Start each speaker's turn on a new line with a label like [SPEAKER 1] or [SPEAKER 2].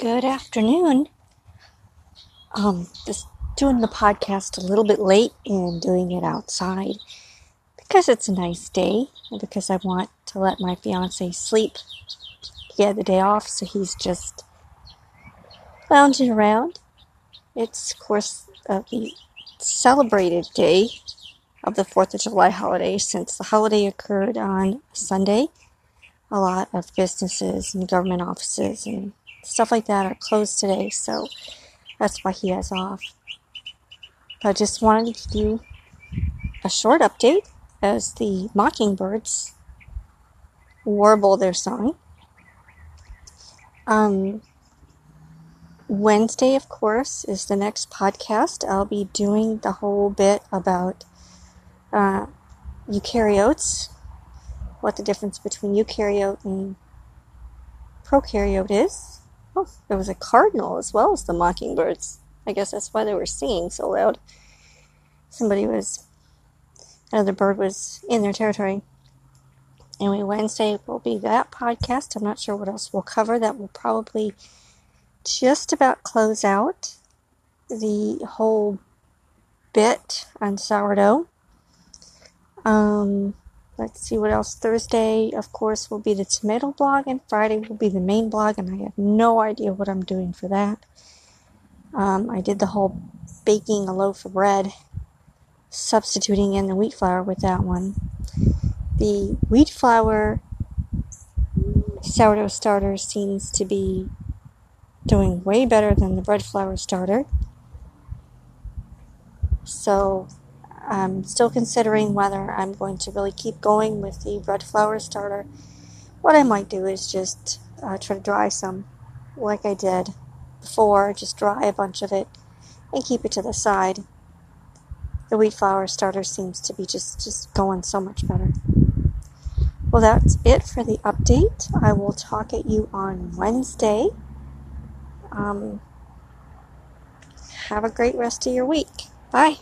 [SPEAKER 1] Good afternoon. Um, just doing the podcast a little bit late and doing it outside because it's a nice day and because I want to let my fiance sleep. The day off, so he's just lounging around. It's, of course, uh, the celebrated day of the 4th of July holiday since the holiday occurred on Sunday. A lot of businesses and government offices and stuff like that are closed today, so that's why he has off. I just wanted to give you a short update as the mockingbirds warble their song. Um, Wednesday, of course, is the next podcast. I'll be doing the whole bit about uh, eukaryotes, what the difference between eukaryote and prokaryote is. Oh, there was a cardinal as well as the mockingbirds. I guess that's why they were singing so loud. Somebody was, another bird was in their territory. Anyway, Wednesday will be that podcast. I'm not sure what else we'll cover. That will probably just about close out the whole bit on sourdough. Um, Let's see what else. Thursday, of course, will be the tomato blog, and Friday will be the main blog, and I have no idea what I'm doing for that. Um, I did the whole baking a loaf of bread, substituting in the wheat flour with that one. The wheat flour sourdough starter seems to be doing way better than the bread flour starter. So I'm still considering whether I'm going to really keep going with the bread flour starter. What I might do is just uh, try to dry some, like I did before, just dry a bunch of it and keep it to the side. The wheat flour starter seems to be just, just going so much better. Well, that's it for the update. I will talk at you on Wednesday. Um, have a great rest of your week. Bye.